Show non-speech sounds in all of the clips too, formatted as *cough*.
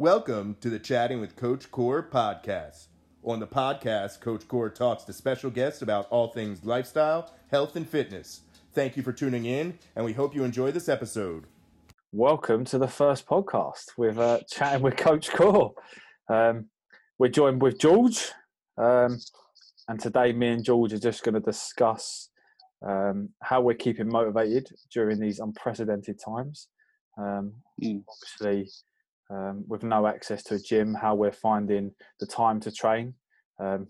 Welcome to the Chatting with Coach Core podcast. On the podcast, Coach Core talks to special guests about all things lifestyle, health, and fitness. Thank you for tuning in, and we hope you enjoy this episode. Welcome to the first podcast with uh, Chatting with Coach Core. Um, we're joined with George, um, and today me and George are just going to discuss um, how we're keeping motivated during these unprecedented times. Um, Mm. Obviously, um, with no access to a gym, how we're finding the time to train, um,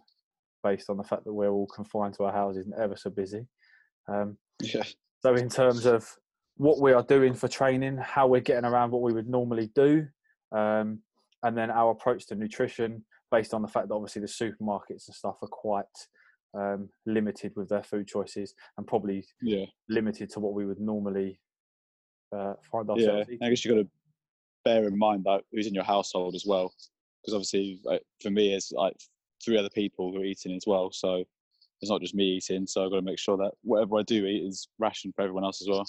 based on the fact that we're all confined to our houses and ever so busy. Um, Yeah. so, in terms of what we are doing for training, how we're getting around what we would normally do, um, and then our approach to nutrition, based on the fact that obviously the supermarkets and stuff are quite um, limited with their food choices and probably Yeah. limited to what we would normally uh, find Yeah. ourselves I guess you've got to bear in mind that who's in your household as well, because obviously, like, for me, it's like three other people who are eating as well. So it's not just me eating. So I've got to make sure that whatever I do eat is rationed for everyone else as well.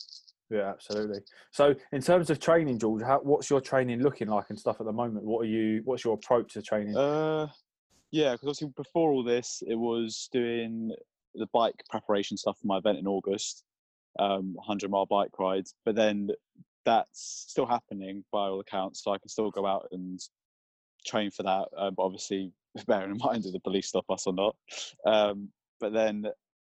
Yeah, absolutely. So, in terms of training, George, how, what's your training looking like and stuff at the moment? What are you? What's your approach to training? Uh, yeah, because obviously before all this, it was doing the bike preparation stuff for my event in August, um, 100 mile bike rides. But then that's still happening by all accounts, so I can still go out and train for that. But obviously, *laughs* bearing in mind if the police stop us or not. Um, but then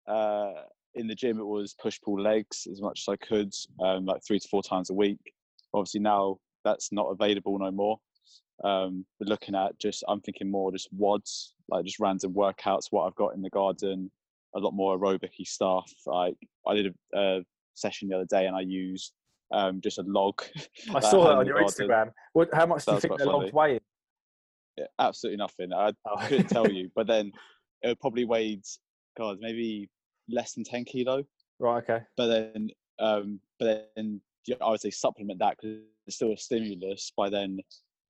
uh, in the gym, it was push pull legs as much as I could, um, like three to four times a week. Obviously now that's not available no more um, we're looking at just I'm thinking more just WODs, like just random workouts, what I've got in the garden, a lot more aerobic stuff. Like I did a, a session the other day and I used um, just a log. I saw that on your garden. Instagram. What? How much do you think the log funny. weigh? Yeah, absolutely nothing. I Oh. couldn't tell *laughs* you, but then it would probably weighed, God, maybe less than 10 kilo. Right. Okay. But then, um, but then I would say supplement that because it's still a stimulus by then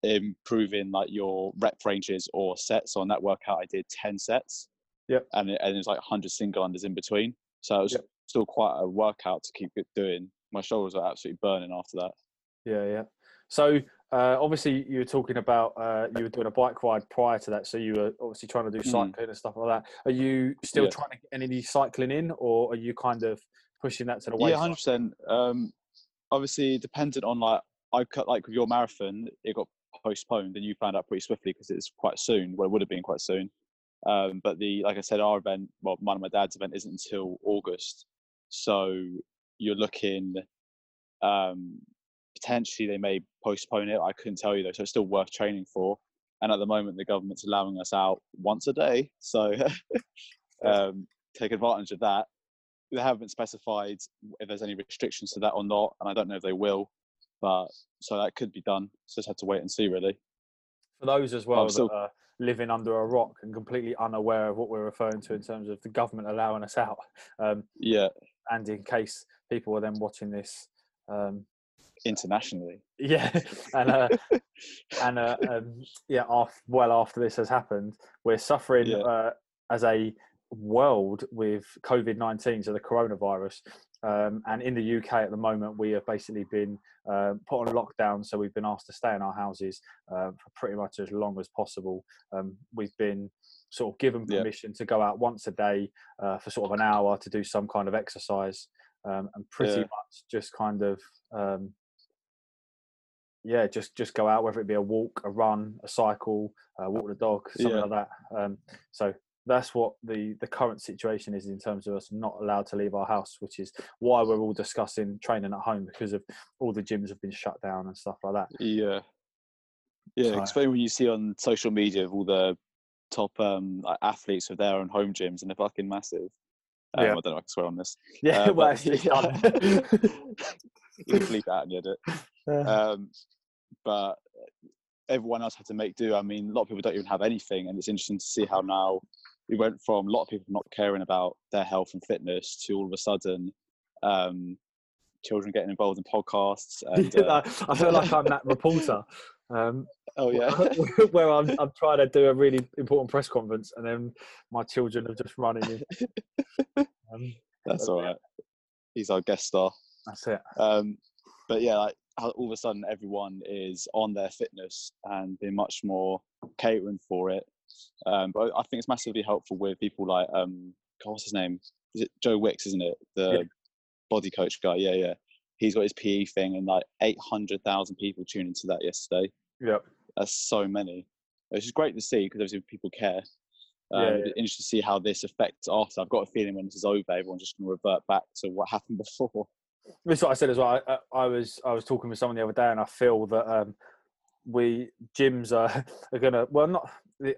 improving like your rep ranges or sets. So on that workout, I did 10 sets. Yep. And it, and it's like 100 single unders in between. So it was Yep. still quite a workout to keep it doing. My shoulders are absolutely burning after that. Yeah. Yeah. So uh, obviously you were talking about uh, you were doing a bike ride prior to that, so you were obviously trying to do Mm. cycling and stuff like that. Are you still Yeah. trying to get any cycling in, or are you kind of pushing that to the Yeah, wayside? 100%. Um, obviously, dependent on like, I cut like with your marathon, it got postponed and you found out pretty swiftly because it's quite soon. Well, it would have been quite soon. Um, but the, like I said, our event, well, mine and my dad's event isn't until August. So you're looking, um, potentially they may postpone it. I couldn't tell you though. So it's still worth training for. And at the moment, the government's allowing us out once a day. So *laughs* um, take advantage of that. They haven't specified if there's any restrictions to that or not, and I don't know if they will. But so that could be done. So just have to wait and see, really. For those as well still- that are living under a rock and completely unaware of what we're referring to in terms of the government allowing us out, um, Yeah, and in case people are then watching this um, internationally. Yeah, *laughs* and uh, and uh, um, yeah, well after this has happened, we're suffering Yeah. uh, as a world with COVID nineteen, so the coronavirus. Um, and in the UK at the moment, we have basically been uh, put on lockdown, so we've been asked to stay in our houses uh, for pretty much as long as possible. Um, we've been sort of given Yeah. permission to go out once a day uh, for sort of an hour to do some kind of exercise, um, and pretty Yeah. much just kind of um, yeah, just just go out, whether it be a walk, a run, a cycle, uh, walk the dog, something Yeah. like that. Um, so that's what the the current situation is in terms of us not allowed to leave our house, which is why we're all discussing training at home because of all the gyms have been shut down and stuff like that. Yeah, yeah. So- Explain what you see on social media of all the top um, athletes with their own home gyms, and they're fucking massive. Um, Yeah. I don't know I can swear on this. *laughs* Yeah, Uh, well, *laughs* but- *laughs* you can bleep that and edit. um, but everyone else had to make do. I mean, a lot of people don't even have anything, and it's interesting to see how now we went from a lot of people not caring about their health and fitness to all of a sudden um, children getting involved in podcasts. And, uh, I feel like I'm that reporter. Um, oh yeah, *laughs* where I'm, I'm trying to do a really important press conference, and then my children are just running in. *laughs* Um, that's all right. He's our guest star. that's it. Um, but yeah, like all of a sudden everyone is on their fitness and being much more catering for it. Um, but I think it's massively helpful with people like um, what's his name? Is it Joe Wicks? Isn't it the Yeah. body coach guy? Yeah, yeah. He's got his PE thing, and like eight hundred thousand people tuned into that yesterday. Yep. That's so many. Which is great to see because obviously people care. Yeah, Um, yeah. be Interesting to see how this affects after. I've got a feeling when this is over, everyone's just going to revert back to what happened *laughs* before. That's what I said as well. I, I, was I was talking with someone the other day, and I feel that um, we gyms are, *laughs* are gonna well not.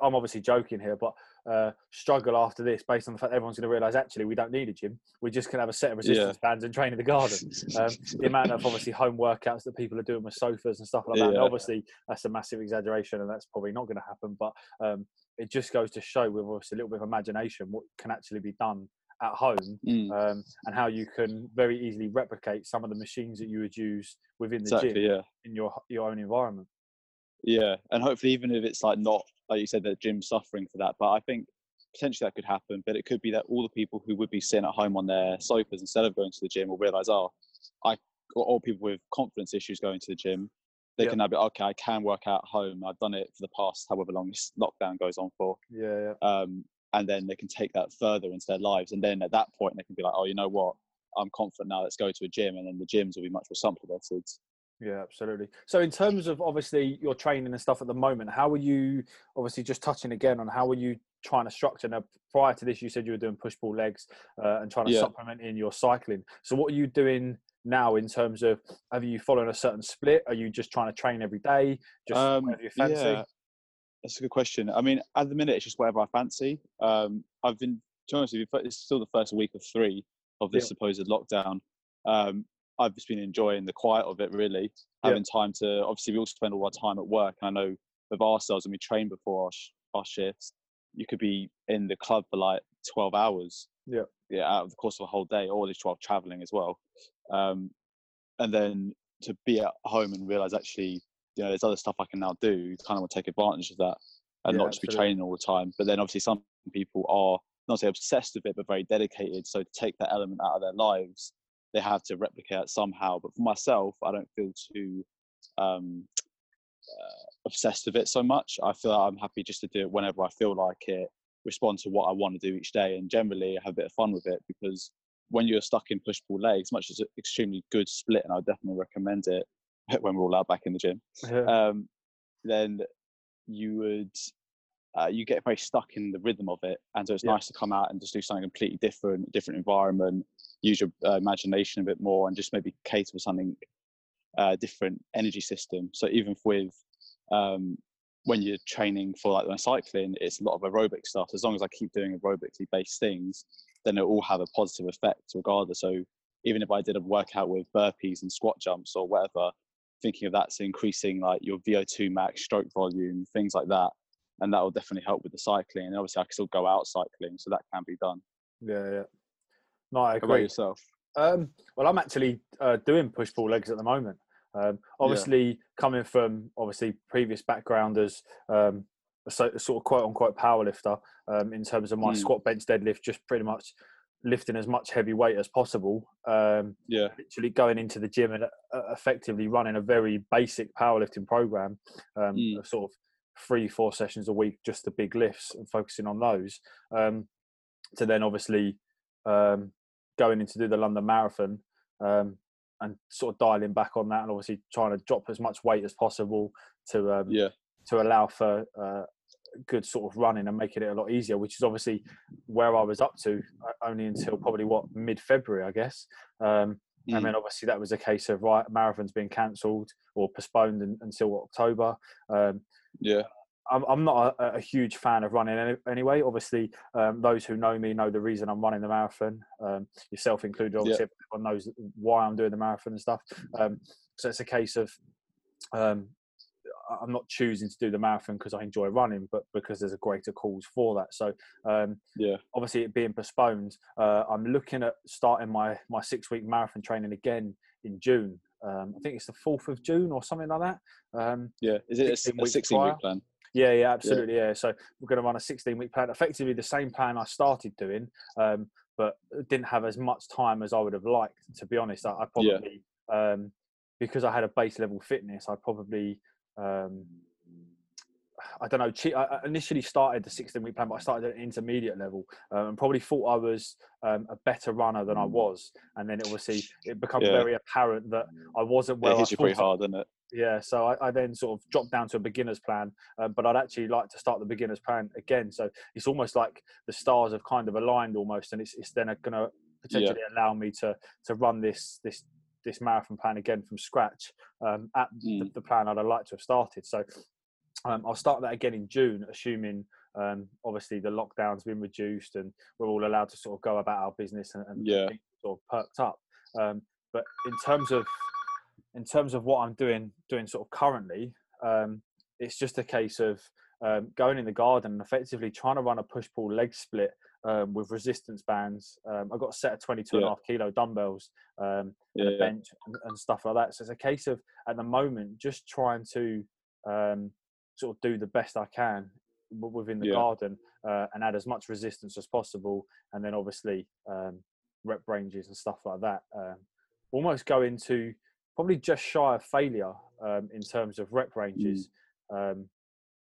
I'm obviously joking here, but uh, struggle after this based on the fact that everyone's going to realise actually we don't need a gym. We just can have a set of resistance bands and train in the garden. *laughs* Um, the amount of obviously home workouts that people are doing with sofas and stuff like that. Yeah. obviously that's a massive exaggeration, and that's probably not going to happen. But um, it just goes to show, with obviously a little bit of imagination, what can actually be done at home Mm, um, and how you can very easily replicate some of the machines that you would use within the exactly. gym Yeah. in your your own environment. Yeah, and hopefully, even if it's like not like you said, the gym's suffering for that, but I think potentially that could happen. But it could be that all the people who would be sitting at home on their sofas instead of going to the gym will realize, oh, I or all people with confidence issues going to the gym, they Yeah. can now be okay. I can work out at home. I've done it for the past however long this lockdown goes on for, Yeah, yeah, um, and then they can take that further into their lives. And then at that point, they can be like, oh, you know what? I'm confident now. Let's go to a gym, and then the gyms will be much more supplemented. Yeah, absolutely. So, in terms of obviously your training and stuff at the moment, how are you? Obviously, just touching again on how are you trying to structure? Now, prior to this, you said you were doing push pull legs uh, and trying to Yeah. supplement in your cycling. So, what are you doing now in terms of? Have you following a certain split? Are you just trying to train every day? Just Um, whatever you fancy? yeah, that's a good question. I mean, at the minute, it's just whatever I fancy. Um, I've been, to be honest with you, it's still the first week of three of this Yeah. supposed lockdown. Um, I've just been enjoying the quiet of it, really, Yeah. having time to. Obviously, we all spend all our time at work. And I know with ourselves, when we train before our, sh- our shifts, you could be in the club for like 12 hours. Yeah. Yeah, out of the course of a whole day, or at least 12 traveling as well. Um, and then to be at home and realize actually you know, there's other stuff I can now do. You kind of want to take advantage of that and Yeah, not just be training all the time. But then obviously some people are not say obsessed with it, but very dedicated. So to take that element out of their lives, they have to replicate it somehow. But for myself, I don't feel too um, uh, obsessed with it so much. I feel like I'm happy just to do it whenever I feel like it, respond to what I want to do each day, and generally have a bit of fun with it because when you're stuck in push pull legs, much as an extremely good split, and I would definitely recommend it *laughs* when we're all out back in the gym Yeah. um, then you would uh, you get very stuck in the rhythm of it, and so it's Yeah. nice to come out and just do something completely different, different environment, use your uh, imagination a bit more, and just maybe cater for something uh, different energy system. So even with um, when you're training for like when cycling, it's a lot of aerobic stuff. As long as I keep doing aerobically based things, then it will all have a positive effect regardless. So even if I did a workout with burpees and squat jumps or whatever, thinking of that's increasing like your VO2 max, stroke volume, things like that. And that will definitely help with the cycling. And obviously, I can still go out cycling, so that can be done. yeah, yeah. No, I How about agree. yourself? Um, well, I'm actually uh, doing push pull legs at the moment. Um, obviously, coming from obviously previous background as um, a so, a sort of quote unquote power lifter um, in terms of my Mm. squat, bench, deadlift, just pretty much lifting as much heavy weight as possible. Um, Yeah, literally going into the gym and uh, effectively running a very basic powerlifting program, um, Mm. sort of three, four sessions a week, just the big lifts and focusing on those. Um, to then obviously um, going in to do the London Marathon um, and sort of dialing back on that and obviously trying to drop as much weight as possible to um, yeah, to allow for uh, good sort of running and making it a lot easier, which is obviously where I was up to uh, only until probably what mid February, I guess. Um, Mm. And then obviously that was a case of right, marathons being cancelled or postponed un until October. Um, yeah, I'm, I'm not a, a huge fan of running any, anyway. Obviously, um, those who know me know the reason I'm running the marathon, um, yourself included. Obviously, everyone knows why I'm doing the marathon and stuff. Um, so it's a case of um, I'm not choosing to do the marathon because I enjoy running, but because there's a greater cause for that. So um, yeah, obviously, it being postponed, uh, I'm looking at starting my my six week marathon training again in June. Um, I think it's the fourth of June or something like that. Um, yeah. Is it a, 16 a weeks 16 prior? week plan? Yeah, yeah, absolutely. Yeah. So we're going to run a 16 week plan, effectively the same plan I started doing, um, but didn't have as much time as I would have liked. To be honest, I, I probably um, because I had a base level fitness, I probably um, I don't know. I initially started the 16 week plan, but I started at an intermediate level um, and probably thought I was um, a better runner than I was. And then obviously it became yeah. very apparent that I wasn't well. It hits you pretty hard, doesn't it? Yeah. So I, I, then sort of dropped down to a beginner's plan, uh, but I'd actually like to start the beginner's plan again. So it's almost like the stars have kind of aligned almost, and it's, it's then going to potentially yeah. allow me to to run this this this marathon plan again from scratch um, at mm. the, the, plan I'd like to have started. So um, I'll start that again in June, assuming um, obviously the lockdown's been reduced and we're all allowed to sort of go about our business and, and yeah. sort of perked up. Um, but in terms of in terms of what I'm doing doing sort of currently, um, it's just a case of um, going in the garden and effectively trying to run a push pull leg split um, with resistance bands. Um, I got a set of 22 yeah. and a half kilo dumbbells um, yeah, and a bench and, and, stuff like that. So it's a case of at the moment just trying to um, sort of do the best I can within the yeah. garden uh, and add as much resistance as possible. And then obviously um, rep ranges and stuff like that. Um, almost go into probably just shy of failure um, in terms of rep ranges. Mm.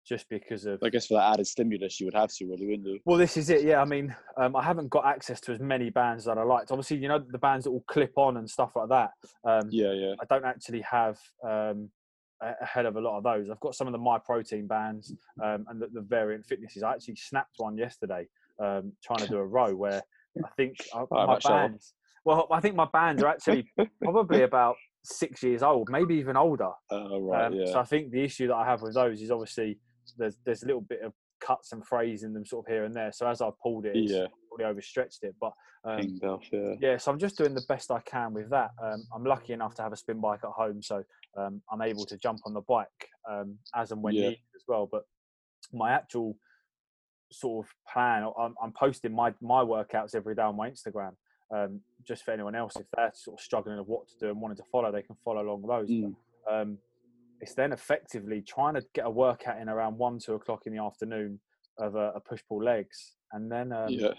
just because of, I guess for that added stimulus, you would have to really, wouldn't you? Well, this is it. Yeah, I mean, um, I haven't got access to as many bands that I liked. Obviously, you know, the bands that will clip on and stuff like that. Um, yeah, yeah. I don't actually have um, ahead of a lot of those. I've got some of the Myprotein bands um, and the, the, variant fitnesses. I actually snapped one yesterday um, trying to do a row where I think uh, *laughs* my bands. Well, I think my bands are actually *laughs* probably about six years old, maybe even older. Uh, right, um, yeah. So I think the issue that I have with those is obviously there's there's a little bit of cuts and frays in them sort of here and there. So as I've pulled it, yeah. probably overstretched it. But um, off, yeah. yeah, so I'm just doing the best I can with that. Um, I'm lucky enough to have a spin bike at home, so um, I'm able to jump on the bike um, as and when yeah. needed as well. But my actual sort of plan, I'm, I'm, posting my my workouts every day on my Instagram. Um, just for anyone else, if they're sort of struggling with what to do and wanting to follow, they can follow along those. Mm. Um, it's then effectively trying to get a workout in around one, two o'clock in the afternoon of a, a push pull legs, and then um, yeah.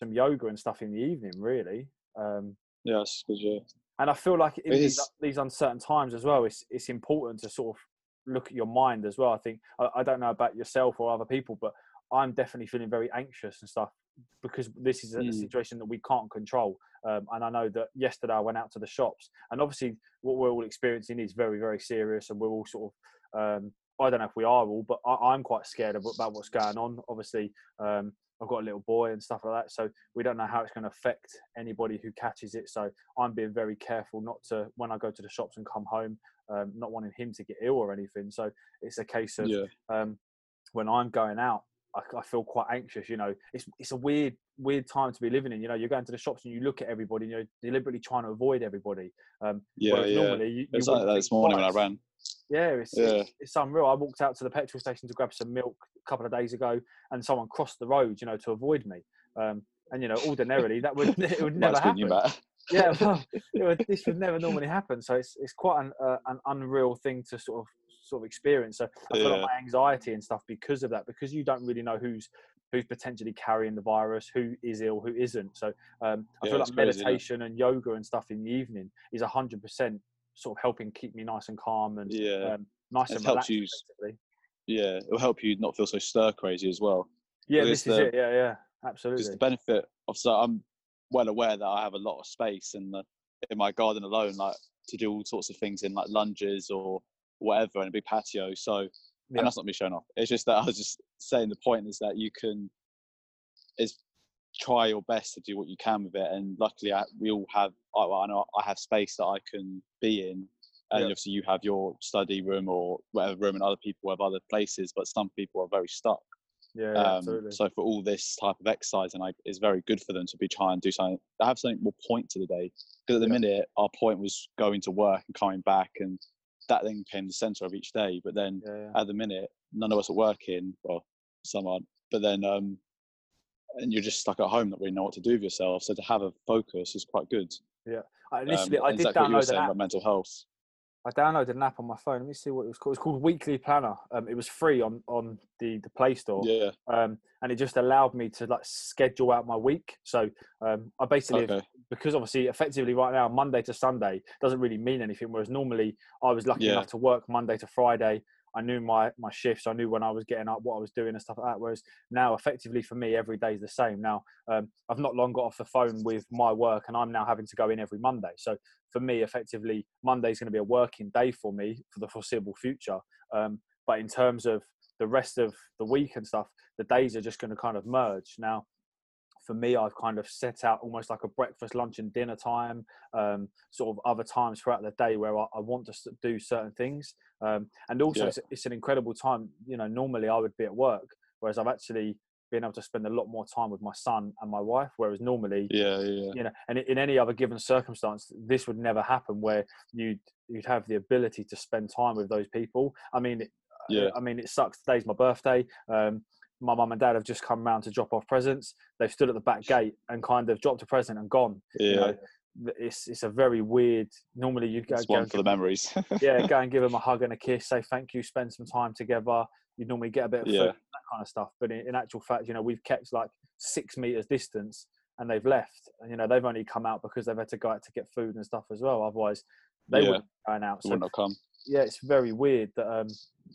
some yoga and stuff in the evening. Really. Um, yes, because yeah. And I feel like in these, these, uncertain times as well, it's it's important to sort of look at your mind as well. I think I, I don't know about yourself or other people, but I'm definitely feeling very anxious and stuff because this is a mm. situation that we can't control. Um, and I know that yesterday I went out to the shops, and obviously what we're all experiencing is very, very serious, and we're all sort of. Um, I don't know if we are all, but I, am quite scared about what's going on. Obviously, um, I've got a little boy and stuff like that, so we don't know how it's going to affect anybody who catches it. So I'm being very careful not to when I go to the shops and come home, um, not wanting him to get ill or anything. So it's a case of yeah. Um, when I'm going out, I, I, feel quite anxious. You know, it's it's a weird weird time to be living in. You know, you're going to the shops and you look at everybody, and you're deliberately trying to avoid everybody. Um, yeah, yeah. Normally, you, it's like that this morning twice. when I ran. Yeah, it's, yeah. It's, it's unreal. I walked out to the petrol station to grab some milk a couple of days ago, and someone crossed the road, you know, to avoid me. Um, and you know, ordinarily that would *laughs* it would never happen. yeah, *laughs* well, would, this would never normally happen. So it's it's quite an uh, an unreal thing to sort of sort of experience. So I feel like my anxiety and stuff because of that, because you don't really know who's who's potentially carrying the virus, who is ill, who isn't. So um, I yeah, feel like meditation and yoga and stuff in the evening is hundred percent sort of helping keep me nice and calm and yeah, um, nice and relaxed. You, yeah, it'll help you not feel so stir crazy as well. Yeah, this the, is it. Yeah, yeah, absolutely. Just the benefit of so I'm well aware that I have a lot of space in the in my garden alone, like to do all sorts of things in like lunges or whatever in a big patio. So, yeah. and that's not me showing off. It's just that I was just saying the point is that you can is try your best to do what you can with it. And luckily, I, we all have. I, I know I have space that I can be in, and yeah. obviously you have your study room or whatever room, and other people have other places. But some people are very stuck. Yeah, um, absolutely. So for all this type of exercise, and I, it's very good for them to be trying to do something. They have something more point to the day. Because at the yeah. minute, our point was going to work and coming back, and that thing became the center of each day. But then yeah, at the minute, none of us are working. Well, some aren't. But then, um, and you're just stuck at home, not really know what to do with yourself. So to have a focus is quite good. Yeah, initially um, I did exactly download what you about mental health. I downloaded an app on my phone. Let me see what it was called. It was called Weekly Planner. Um, it was free on on the the Play Store. Yeah. Um, and it just allowed me to like schedule out my week. So um, I basically okay. Because obviously effectively right now Monday to Sunday doesn't really mean anything. Whereas normally I was lucky Yeah. enough to work Monday to Friday. I knew my my shifts. I knew when I was getting up, what I was doing, and stuff like that. Whereas now, effectively for me, every day is the same. Now, um, I've not long got off the phone with my work, and I'm now having to go in every Monday. So for me, effectively, Monday is going to be a working day for me for the foreseeable future. Um, but in terms of the rest of the week and stuff, the days are just going to kind of merge. Now, for me, I've kind of set out almost like a breakfast, lunch, and dinner time, um, sort of other times throughout the day where I, I want to do certain things. Um, and also, Yeah. it's, it's an incredible time. You know, normally I would be at work, whereas I've actually been able to spend a lot more time with my son and my wife. Whereas normally, Yeah, yeah, you know, and in any other given circumstance, this would never happen where you'd you'd have the ability to spend time with those people. I mean, it- Yeah. I mean, it sucks. Today's my birthday. Um, my mum and dad have just come round to drop off presents. They've stood at the back gate and kind of dropped a present and gone. Yeah, You know, it's it's a very weird. Normally, you'd go, it's go one and for the memories. *laughs* yeah, go and give them a hug and a kiss, say thank you, spend some time together. You'd normally get a bit of Yeah. food, that kind of stuff. But in, in actual fact, you know, we've kept like six meters distance and they've left. And, you know, they've only come out because they've had to go out to get food and stuff as well. Otherwise, they Yeah. wouldn't be going out. So, wouldn't have come. yeah, it's very weird that, um,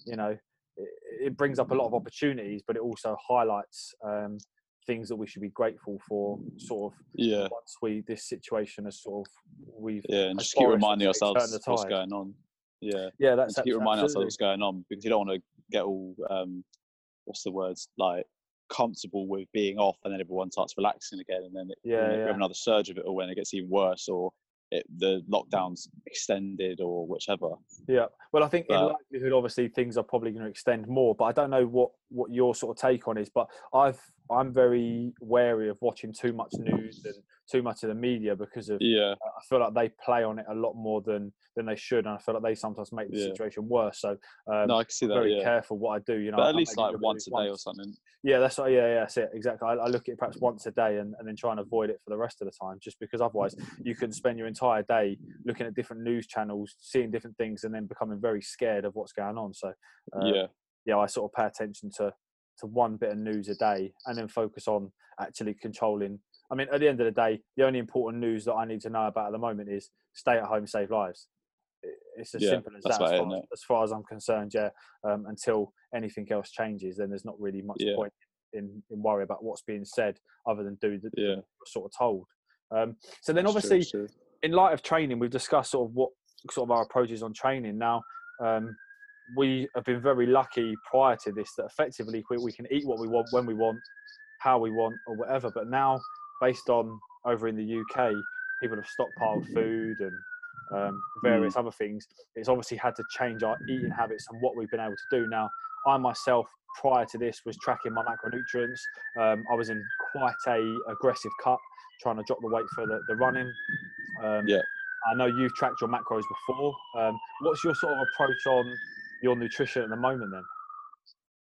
you know, it, it brings up a lot of opportunities, but it also highlights um, things that we should be grateful for, sort of, Yeah, once we, this situation has sort of, we've, yeah, and just keep reminding ourselves what's going on. Yeah, yeah, that's keep reminding absolutely. ourselves what's going on because you don't want to get all um, what's the words like comfortable with being off, and then everyone starts relaxing again, and then it, Yeah, we yeah. have another surge of it, or when it gets even worse, or it, the lockdowns extended, or whichever. Yeah. Well, I think in But- likelihood, obviously, things are probably going to extend more. But I don't know what what your sort of take on is. But I've I'm very wary of watching too much news and too much of the media because of Yeah, I feel like they play on it a lot more than than they should, and I feel like they sometimes make the Yeah. situation worse. So um, no, I can see that. very Yeah, careful what I do. You know, but I at least maybe like once a day or something. Yeah, that's yeah, yeah, that's it exactly. I, I look at it perhaps once a day and, and then try and avoid it for the rest of the time, just because otherwise you can spend your entire day looking at different news channels, seeing different things, and then becoming very scared of what's going on. So uh, yeah, yeah, I sort of pay attention to to one bit of news a day and then focus on actually controlling. I mean, at the end of the day, the only important news that I need to know about at the moment is stay at home, save lives. It's as Yeah, simple as that. As about it, far as, as far as I'm concerned, yeah. Um, until anything else changes, then there's not really much Yeah. point in, in worry about what's being said, other than do the Yeah. sort of told. Um, so then, true, obviously, it's true. in light of training, we've discussed sort of what sort of our approaches on training. Now, um, we have been very lucky prior to this that effectively we, we can eat what we want when we want, how we want, or whatever. But now, based on over in the UK, people have stockpiled food and um, various other things. It's obviously had to change our eating habits and what we've been able to do. Now, I myself, prior to this, was tracking my macronutrients. Um, I was in quite a aggressive cut, trying to drop the weight for the, the running. Um, Yeah. I know you've tracked your macros before. Um, what's your sort of approach on your nutrition at the moment then?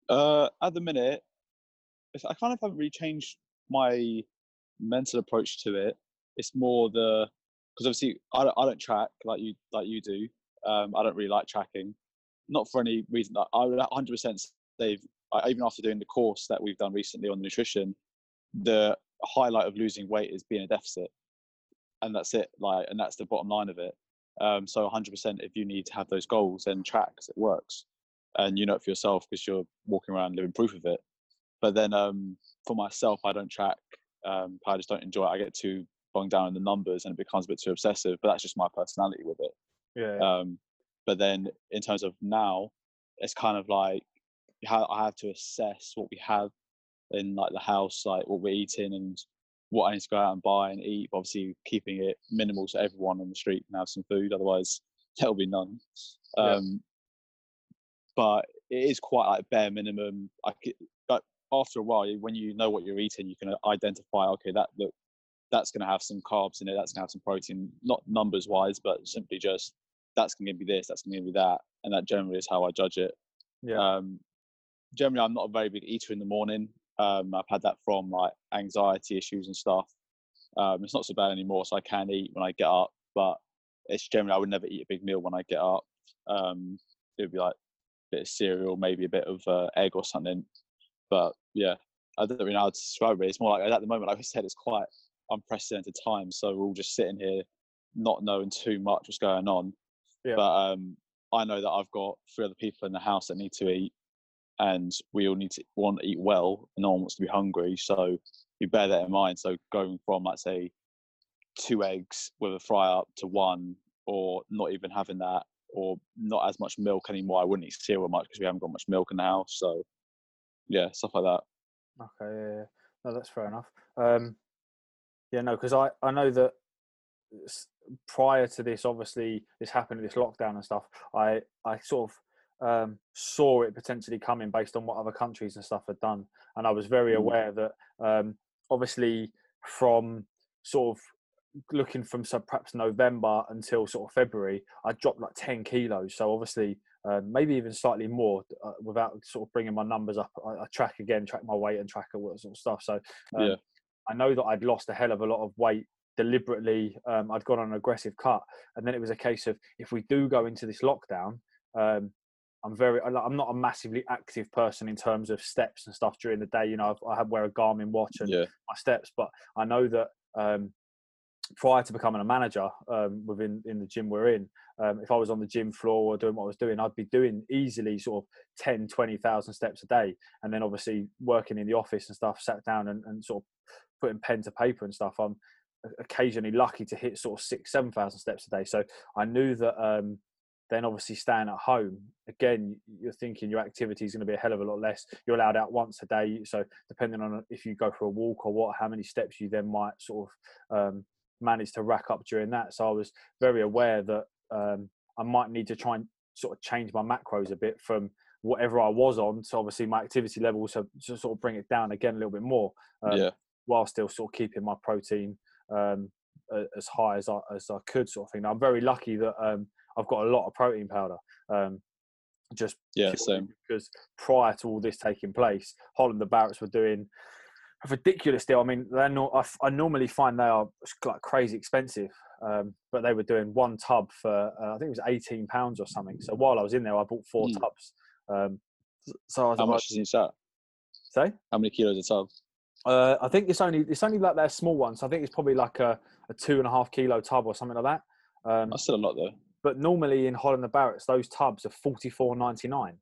Uh, at the minute, I kind of haven't really changed my mental approach to it. It's more the because obviously I don't, I don't track like you like you do. Um, I don't really like tracking, not for any reason. That I would 100% say, I- even after doing the course that we've done recently on nutrition, the highlight of losing weight is being a deficit, and that's it. Like, and that's the bottom line of it. Um, so 100%, if you need to have those goals, and track 'cause it works and you know it for yourself because you're walking around living proof of it. But then um, for myself, I don't track. Um, I just don't enjoy it. I get too bogged down in the numbers and it becomes a bit too obsessive. But that's just my personality with it. Yeah. Um, but then in terms of now, it's kind of like how I have to assess what we have in like the house, like what we're eating and what I need to go out and buy and eat. But obviously, keeping it minimal so everyone on the street can have some food. Otherwise, *laughs* there'll be none. Yeah. Um, but it is quite like bare minimum. I c- but after a while, when you know what you're eating, you can identify. Okay, that look, that's going to have some carbs in it. That's going to have some protein, not numbers wise, but simply just that's going to be this, that's going to be that, and that generally is how I judge it. yeah. Um, generally, I'm not a very big eater in the morning. Um, I've had that from like anxiety issues and stuff. Um, it's not so bad anymore, so I can eat when I get up, but it's generally I would never eat a big meal when I get up. Um, it would be like a bit of cereal, maybe a bit of uh, egg or something. But yeah, I don't really know how to describe it. It's more like at the moment, like I said, it's quite unprecedented times. So we're all just sitting here, not knowing too much what's going on. Yeah. But um, I know that I've got three other people in the house that need to eat, and we all need to want to eat well, and no one wants to be hungry. So you bear that in mind. So going from, let's say, two eggs with a fry up to one, or not even having that, or not as much milk anymore. I wouldn't eat cereal much because we haven't got much milk in the house. So yeah, stuff like that. Okay, yeah, yeah. no, that's fair enough. Um, yeah, no, because I I know that prior to this, obviously this happened, this lockdown and stuff. I I sort of um, saw it potentially coming based on what other countries and stuff had done, and I was very Mm. aware that um, obviously from sort of looking from so perhaps November until sort of February, I dropped like ten kilos. So obviously, uh, maybe even slightly more uh, without sort of bringing my numbers up. I, I track again, track my weight and track all that sort of stuff. So um, Yeah. I know that I'd lost a hell of a lot of weight deliberately. Um, I'd gone on an aggressive cut, and then it was a case of if we do go into this lockdown. Um, I'm very. I'm not a massively active person in terms of steps and stuff during the day. You know, I've, I have wear a Garmin watch and Yeah, my steps, but I know that um, prior to becoming a manager um, within in the gym we're in, um, if I was on the gym floor or doing what I was doing, I'd be doing easily sort of 10, 20,000 steps a day. And then obviously working in the office and stuff, sat down and, and sort of putting pen to paper and stuff, I'm occasionally lucky to hit sort of six, 7,000 steps a day. So I knew that um, then obviously staying at home, again, you're thinking your activity is going to be a hell of a lot less. You're allowed out once a day. So depending on if you go for a walk or what, how many steps you then might sort of um, manage to rack up during that. So I was very aware that um, I might need to try and sort of change my macros a bit from whatever I was on. So obviously my activity levels to, to sort of bring it down again a little bit more, um, yeah, while still sort of keeping my protein um, as high as I, as I could, sort of thing. Now, I'm very lucky that um, I've got a lot of protein powder. Um, just yeah, same. because prior to all this taking place, Holland and Barretts were doing a ridiculous deal. I mean, they're not, I, f- I normally find they are like crazy expensive, um, but they were doing one tub for uh, I think it was eighteen pounds or something. So while I was in there, I bought four Mm. tubs. Um, so How like, much is each that? say? How many kilos a tub? Uh, I think it's only it's only like their small ones. I think it's probably like a, a two and a half kilo tub or something like that. Um, That's still a lot though. But normally in Holland and Barretts, those tubs are forty four ninety nine,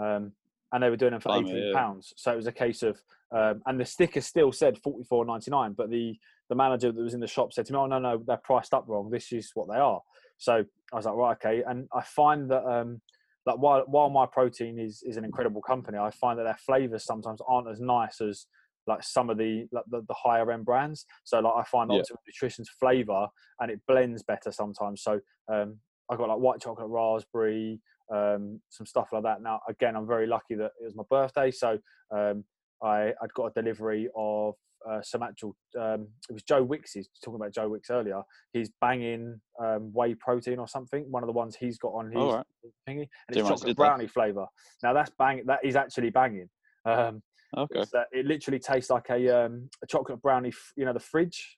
um, and they were doing them for Blimey, eighteen yeah. pounds. So it was a case of, um, and the sticker still said forty four ninety nine, but the the manager that was in the shop said to me, "Oh no, no, they're priced up wrong. This is what they are." So I was like, "Right, okay." And I find that um, like while while Myprotein is is an incredible company, I find that their flavors sometimes aren't as nice as like some of the like the, the higher end brands. So like I find Yeah. Optimum Nutrition's flavor and it blends better sometimes. So um, I got like white chocolate raspberry, um, some stuff like that. Now again, I'm very lucky that it was my birthday, so um, I I'd got a delivery of uh, some actual. Um, it was Joe Wicks's talking about Joe Wicks earlier. He's banging um, whey protein or something. One of the ones he's got on his right. thingy, and it's chocolate brownie flavor. Now that's bang. That is actually banging. Um, Okay. uh, it literally tastes like a, um, a chocolate brownie. f- You know the fridge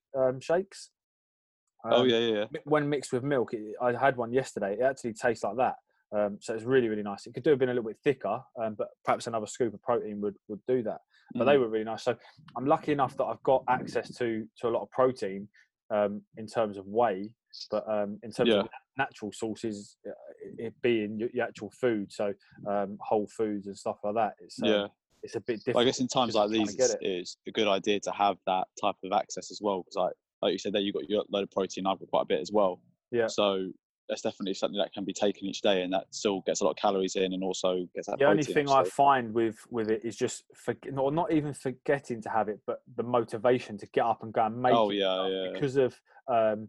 um, oh Um, yeah, yeah, yeah. when mixed with milk, it, I had one yesterday. It actually tastes like that. Um, so it's really, really nice. It could do have been a little bit thicker, um, but perhaps another scoop of protein would, would do that. But they Mhm. were really nice. So I'm lucky enough that I've got access to to a lot of protein um, in terms of whey, but um, in terms Yeah. of natural sources, uh, it being your, your actual food, so um, whole foods and stuff like that. It's yeah. it's a bit different. I guess in times like these, it's, it's a good idea to have that type of access as well. Because like like you said, there you got your load of protein. I've got quite a bit as well. Yeah. So that's definitely something that can be taken each day, and that still gets a lot of calories in, and also gets that. the only thing in, I find with with it is just for, or not even forgetting to have it, but the motivation to get up and go and make Oh it yeah, yeah. because of um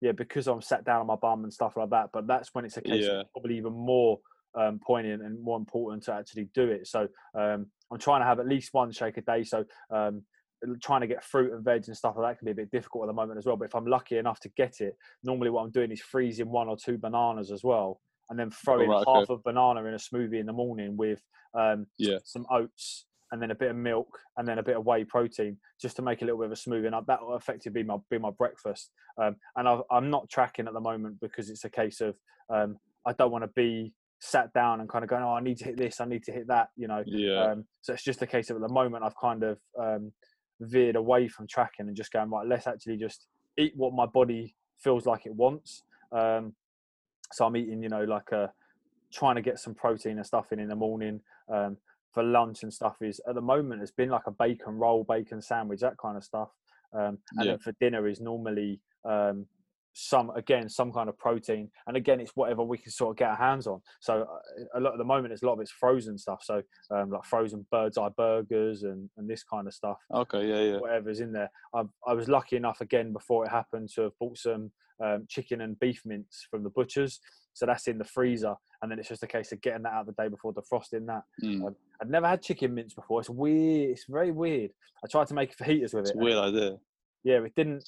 yeah because I'm sat down on my bum and stuff like that. But that's when it's a case Yeah. probably even more um, poignant and more important to actually do it. So um, I'm trying to have at least one shake a day. So um, trying to get fruit and veg and stuff like that can be a bit difficult at the moment as well. But if I'm lucky enough to get it, normally what I'm doing is freezing one or two bananas as well, and then throwing right, okay. half a banana in a smoothie in the morning with um, Yeah. some oats and then a bit of milk and then a bit of whey protein just to make a little bit of a smoothie. And that will effectively be my be my breakfast. Um, and I've, I'm not tracking at the moment because it's a case of um, I don't want to be sat down and kind of going, oh, I need to hit this, I need to hit that, you know. Yeah. Um, so it's just a case of at the moment I've kind of um, veered away from tracking and just going right. Let's actually just eat what my body feels like it wants. Um, so I'm eating, you know, like a trying to get some protein and stuff in in the morning. Um, for lunch and stuff is at the moment it's been like a bacon roll, bacon sandwich, that kind of stuff. Um, and Yeah. then for dinner is normally um, some again some kind of protein, and again it's whatever we can sort of get our hands on. So uh, a lot at the moment, it's a lot of it's frozen stuff. So um, like frozen Birds Eye burgers and, and this kind of stuff Okay, yeah, yeah. whatever's in there. I, I was lucky enough again before it happened to have bought some um, chicken and beef mince from the butchers. So that's in the freezer, and then it's just a case of getting that out the day before defrosting that. Mm. Um, I'd never had chicken mince before. It's weird. It's very weird. I tried to make fajitas with It's it. weird idea. Yeah, it didn't.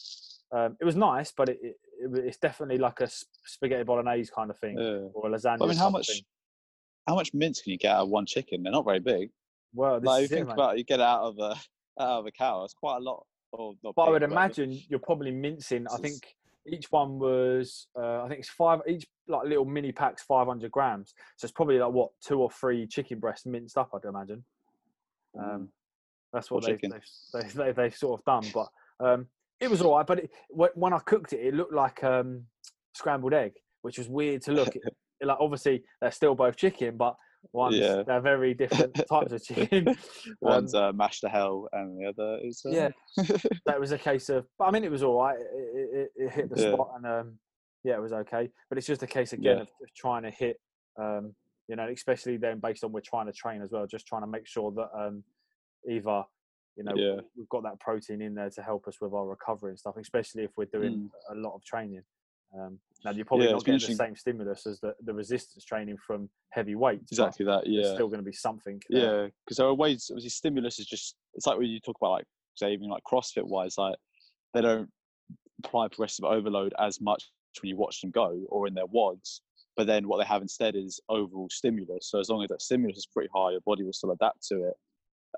Um, it was nice, but it, it, it's definitely like a spaghetti bolognese kind of thing Yeah. or a lasagna. I mean, how much thing. how much mince can you get out of one chicken? They're not very big. Well, this Like, you it, think man. about it, you get out of a *laughs* out of a cow. It's quite a lot. Of, not But I big, would imagine it's- you're probably mincing. I think each one was, uh, I think it's five. Each like little mini packs, 500 grams. So it's probably like what two or three chicken breasts minced up. I'd imagine. Um, that's what they've, they've, they, they, they've sort of done. But um, it was all right. But it, when I cooked it, it looked like um, scrambled egg, which was weird to look. *laughs* It, like obviously they're still both chicken, but one's Yeah. they're very different *laughs* types of chicken. *laughs* Um, One's uh, mashed to hell, and the other is uh, yeah, that was a case of. But I mean, it was all right. It, it, it- it hit the Yeah. spot, and um, yeah, it was okay. But it's just a case again Yeah. of, of trying to hit, um, you know, especially then based on we're trying to train as well, just trying to make sure that um, either, you know, Yeah. we've got that protein in there to help us with our recovery and stuff, especially if we're doing a lot of training. Um, now you're probably Mm. Yeah, not getting the same stimulus as the, the resistance training from heavy weights. exactly that. Yeah, still going to be something. there. yeah. Because there are ways. Obviously, stimulus is just. It's like when you talk about like say even like CrossFit wise, like they don't apply progressive overload as much when you watch them go or in their WODs. But then what they have instead is overall stimulus. So as long as that stimulus is pretty high, your body will still adapt to it.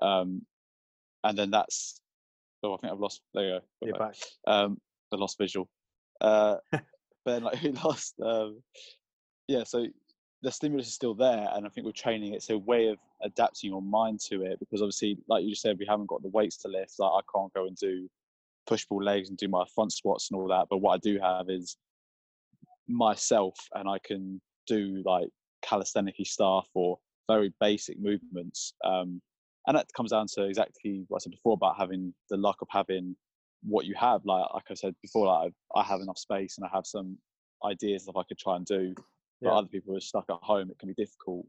Um, and then that's. Oh, I think I've lost. There you go. You're Got back. um, the lost visual. Uh, but then, like *laughs* who lost. Um, yeah, so the stimulus is still there, and I think with training, it's a way of adapting your mind to it because obviously, like you just said, we haven't got the weights to lift. Like I can't go and do push pull legs and do my front squats and all that. But what I do have is myself, and I can do like calisthenic stuff or very basic movements. Um, and that comes down to exactly what I said before about having the luck of having what you have. Like like I said before, like I, I have enough space and I have some ideas of I could try and do. But Yeah. other people are stuck at home. It can be difficult.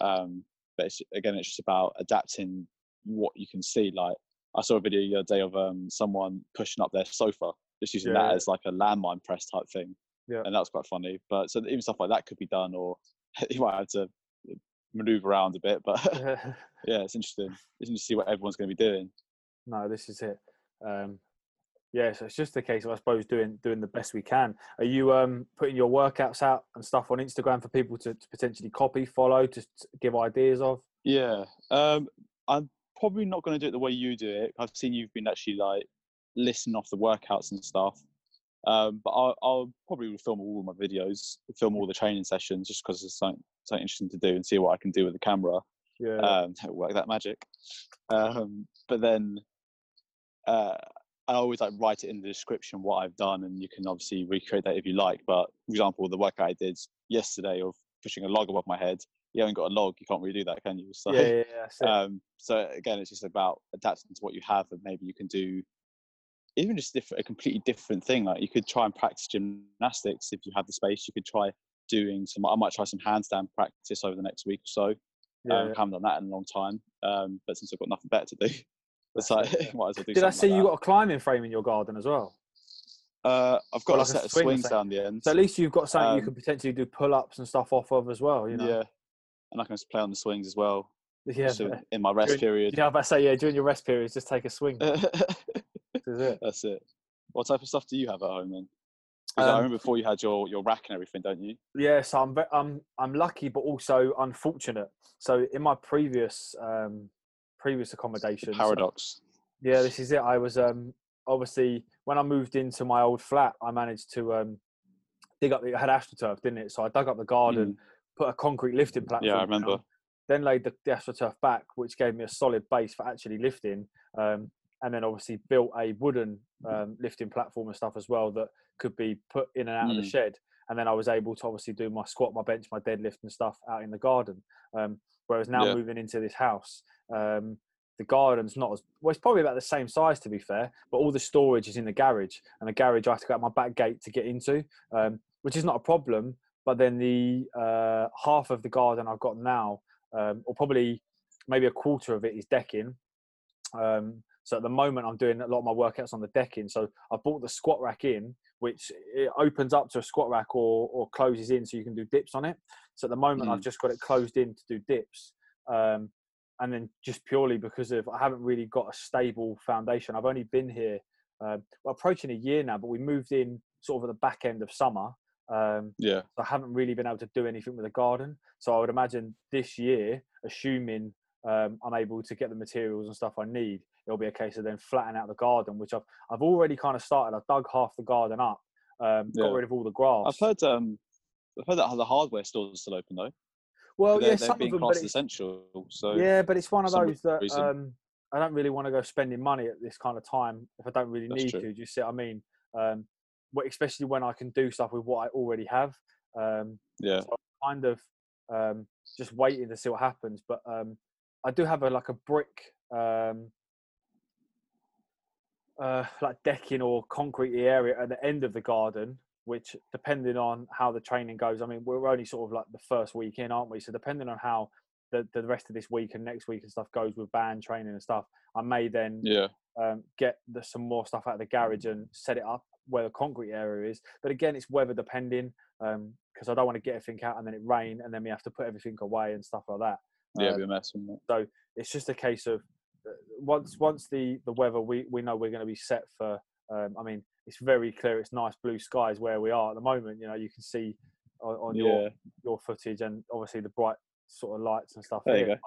Um, but it's, again, it's just about adapting what you can see. Like I saw a video the other day of um, someone pushing up their sofa, just using Yeah. that as like a landmine press type thing. Yeah. And that was quite funny. But so even stuff like that could be done, or *laughs* you might have to maneuver around a bit. But *laughs* *laughs* yeah, it's interesting. It's interesting to see what everyone's going to be doing. no, this is it. Um, yeah, so it's just a case of I suppose doing doing the best we can. Are you um, putting your workouts out and stuff on Instagram for people to, to potentially copy, follow, to, to give ideas of? Yeah, um, I'm probably not going to do it the way you do it. I've seen you've been actually like listening off the workouts and stuff. Um, but I'll, I'll probably film all my videos, film all the training sessions, just because it's something, something interesting to do and see what I can do with the camera. Yeah, um, work that magic. Um, but then uh, I always like write it in the description what I've done, and you can obviously recreate that if you like. But for example, the workout I did yesterday of pushing a log above my head, you haven't got a log, you can't really do that, can you? *laughs* So, yeah, yeah, yeah, um, so again, it's just about adapting to what you have, and maybe you can do even just a completely different thing. Like you could try and practice gymnastics if you have the space. You could try doing some. I might try some handstand practice over the next week or so. yeah, Um, haven't done that in a long time. Um, but since I've got nothing better to do, it's like yeah. might as well do Did I see like you that. got a climbing frame in your garden as well? Uh, I've got like a set of swing or swings down the end. So at least you've got something you Um, can potentially do pull-ups and stuff off of as well. You know, Yeah, and I can just play on the swings as well. yeah. in- in my rest During- period. Yeah, I was about to say yeah. During your rest periods, just take a swing. *laughs* Is it. That's it. What type of stuff do you have at home then? 'Cause I Um, remember before you had your, your rack and everything, don't you? Yes, I'm. I'm. I'm lucky, but also unfortunate. So in my previous um, previous accommodations, Paradox. yeah, this is it. I was um, obviously when I moved into my old flat, I managed to um, dig up. The it had astroturf, didn't it? So I dug up the garden, put a concrete lifting platform. Mm. Yeah, I remember. down, then laid the, the astroturf back, which gave me a solid base for actually lifting. Um, and then obviously built a wooden um, lifting platform and stuff as well that could be put in and out of the Mm. shed. And then I was able to obviously do my squat, my bench, my deadlift and stuff out in the garden. Um, whereas now Yeah. moving into this house, um, the garden's not as well. It's probably about the same size to be fair, but all the storage is in the garage, and the garage I have to go out my back gate to get into, um, which is not a problem. But then the uh, half of the garden I've got now, um, or probably maybe a quarter of it, is decking. Um, so at the moment, I'm doing a lot of my workouts on the decking. So I bought the squat rack in, which it opens up to a squat rack or or closes in, so you can do dips on it. So at the moment, I've Mm. just got it closed in to do dips. Um, and then just purely because of I haven't really got a stable foundation. I've only been here um, well, approaching a year now, but we moved in sort of at the back end of summer. Um, Yeah. so I haven't really been able to do anything with the garden. So I would imagine this year, assuming um, I'm able to get the materials and stuff I need, it'll be a case of then flattening out the garden, which I've I've already kind of started. I've dug half the garden up, um, got rid of all the grass. I've heard um, I've heard that the hardware stores are still open though. well, they're, yeah, they're some being of them, but classed it's, essential. So yeah, but it's one of those that um, I don't really want to go spending money at this kind of time if I don't really That's need true. to. Do you see what I mean? Um, especially when I can do stuff with what I already have. Um, yeah, kind of um, just waiting to see what happens. But um, I do have a like a brick, um, uh, like decking or concrete area at the end of the garden, which depending on how the training goes. I mean, we're only sort of like the first week in, aren't we? So depending on how the, the rest of this week and next week and stuff goes with band training and stuff, I may then yeah, um, get the, some more stuff out of the garage and set it up where the concrete area is. But again, it's weather depending because I don't want to get everything out and then it rain and then we have to put everything away and stuff like that. yeah, Um, be a mess. It? so it's just a case of once once the the weather we we know we're going to be set for. Um, I mean, it's very clear. It's nice blue skies where we are at the moment. You know, you can see on, on your Yeah, your footage and obviously the bright sort of lights and stuff. There you here.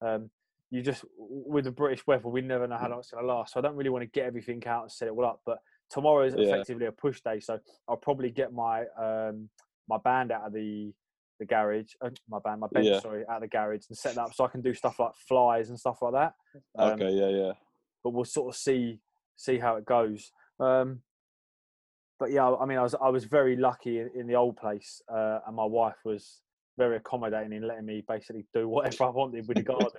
But, Um, you just with the British weather, we never know how long it's going to last. So I don't really want to get everything out and set it all up. But tomorrow is Yeah. effectively a push day, so I'll probably get my um, my band out of the the garage, uh, my band, my bench, Yeah. sorry, out of the garage and set that up so I can do stuff like flies and stuff like that. Um, okay, yeah, yeah, But we'll sort of see see how it goes. Um, but yeah, I mean, I was I was very lucky in, in the old place, uh, and my wife was very accommodating in letting me basically do *laughs* whatever I wanted with the garden.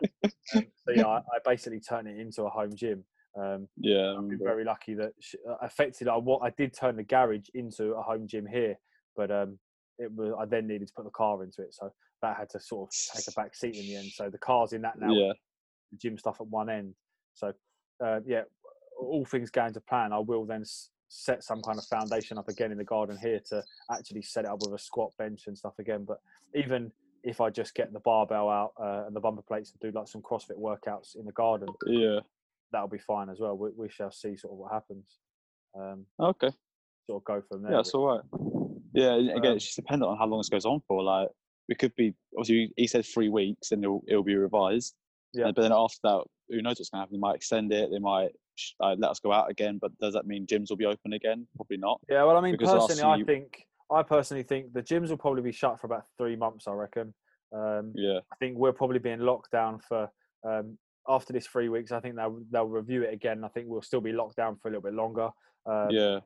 um, so yeah, I, I basically turned it into a home gym. Um, yeah. I've been very lucky that she, uh, affected. I what I did turn the garage into a home gym here, but um, it was I then needed to put the car into it, so that had to sort of take a back seat in the end. So the car's in that now, Yeah, the gym stuff at one end. So uh, yeah, all things going to plan, I will then s- set some kind of foundation up again in the garden here to actually set it up with a squat bench and stuff again. But even if I just get the barbell out uh, and the bumper plates and do like some CrossFit workouts in the garden, yeah. that'll be fine as well. We, we shall see sort of what happens. Um, Okay, sort of go from there. yeah, that's all right. Yeah, again, it's just dependent on how long this goes on for. Like, we could be obviously he said three weeks, and it'll it'll be revised. Yeah. But then after that, who knows what's going to happen? They might extend it. They might uh, let us go out again. But does that mean gyms will be open again? Probably not. Yeah, well, I mean, Because personally, I think I personally think the gyms will probably be shut for about three months. I reckon. Um, Yeah, I think we'll probably be in lockdown for um, after this three weeks. I think they'll they'll review it again. I think we'll still be locked down for a little bit longer. Um, yeah.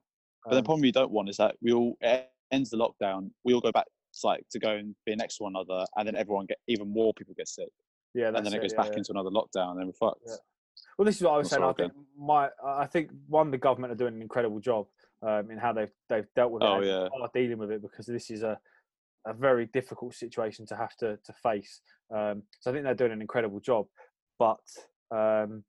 But the um, problem we don't want is that we all ends the lockdown. We all go back to, like to go and be next to one another, and then everyone get even more people get sick, yeah, and then it goes yeah, back yeah. into another lockdown, and then we're fucked. Yeah. Well, this is what I was saying. I think my I think one the government are doing an incredible job um, in how they've they've dealt with it. Oh, yeah. are dealing with it because this is a a very difficult situation to have to to face. Um, so I think they're doing an incredible job, but um,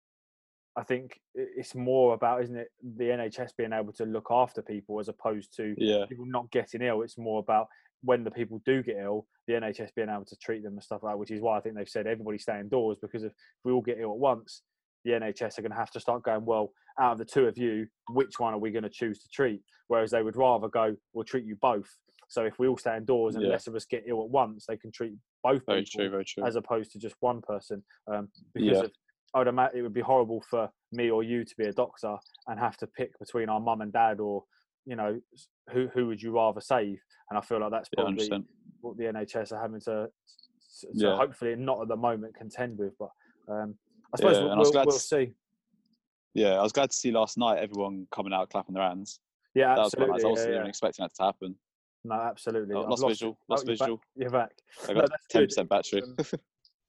I think it's more about isn't it the NHS being able to look after people as opposed to Yeah, people not getting ill. It's more about when the people do get ill, the NHS being able to treat them and stuff like that, which is why I think they've said everybody stay indoors because if we all get ill at once, the NHS are going to have to start going, well, out of the two of you, which one are we going to choose to treat? Whereas they would rather go, we'll treat you both. So if we all stay indoors and Yeah. less of us get ill at once, they can treat both very people true, true. as opposed to just one person. Um, because Yeah. of, I would imagine it would be horrible for me or you to be a doctor and have to pick between our mum and dad or, you know, who who would you rather save? And I feel like that's probably 100%. what the NHS are having to, to Yeah. hopefully not at the moment contend with. But um, I suppose Yeah, we'll, I we'll, we'll to- see. yeah, I was glad to see last night everyone coming out clapping their hands. Yeah, That was absolutely. I wasn't yeah, yeah. expecting that to happen. No, absolutely. Oh, lost lost- visual, oh, lost you're back- visual. You're back. I got that's ten good. percent battery. Um,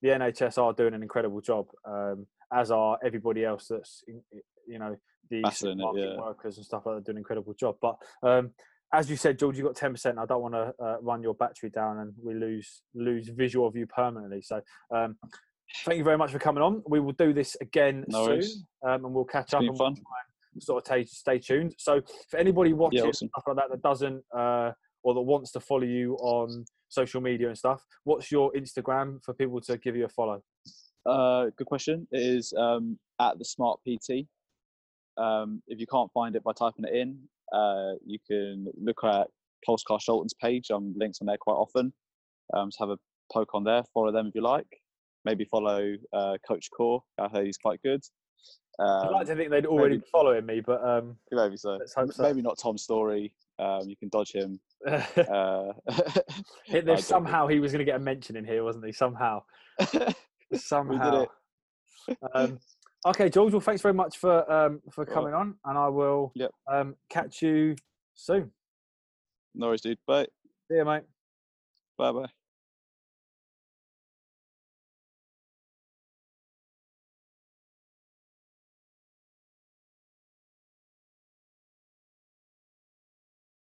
the NHS are doing an incredible job, um, as are everybody else that's you know the yeah. workers and stuff like that doing an incredible job. But um, as you said, George, you've got ten percent. I don't want to uh, run your battery down and we lose lose visual of you permanently. So. Um, Thank you very much for coming on. We will do this again No soon, um, and we'll catch up been and we'll fun. try and sort of stay, stay tuned. So, for anybody watching awesome. stuff like that that doesn't uh, or that wants to follow you on social media and stuff, what's your Instagram for people to give you a follow? Uh, good question. It is um, at the Smart PT. Um, if you can't find it by typing it in, uh, you can look at Pulsecast Sholton's page. I'm linked on there quite often. Um, so have a poke on there. Follow them if you like. Maybe follow uh, Coach Core. I heard he's quite good. I'd Um, like to think they'd already maybe- be following me, but um, maybe so. Let's hope so. Maybe not Tom Story. Um, you can dodge him. *laughs* Uh, *laughs* there's somehow he was going to get a mention in here, wasn't he? Somehow, *laughs* somehow. um, okay, George. Well, thanks very much for um, for coming on, and I will Yep. um, catch you soon. no worries, dude. Bye. See you, mate. Bye bye.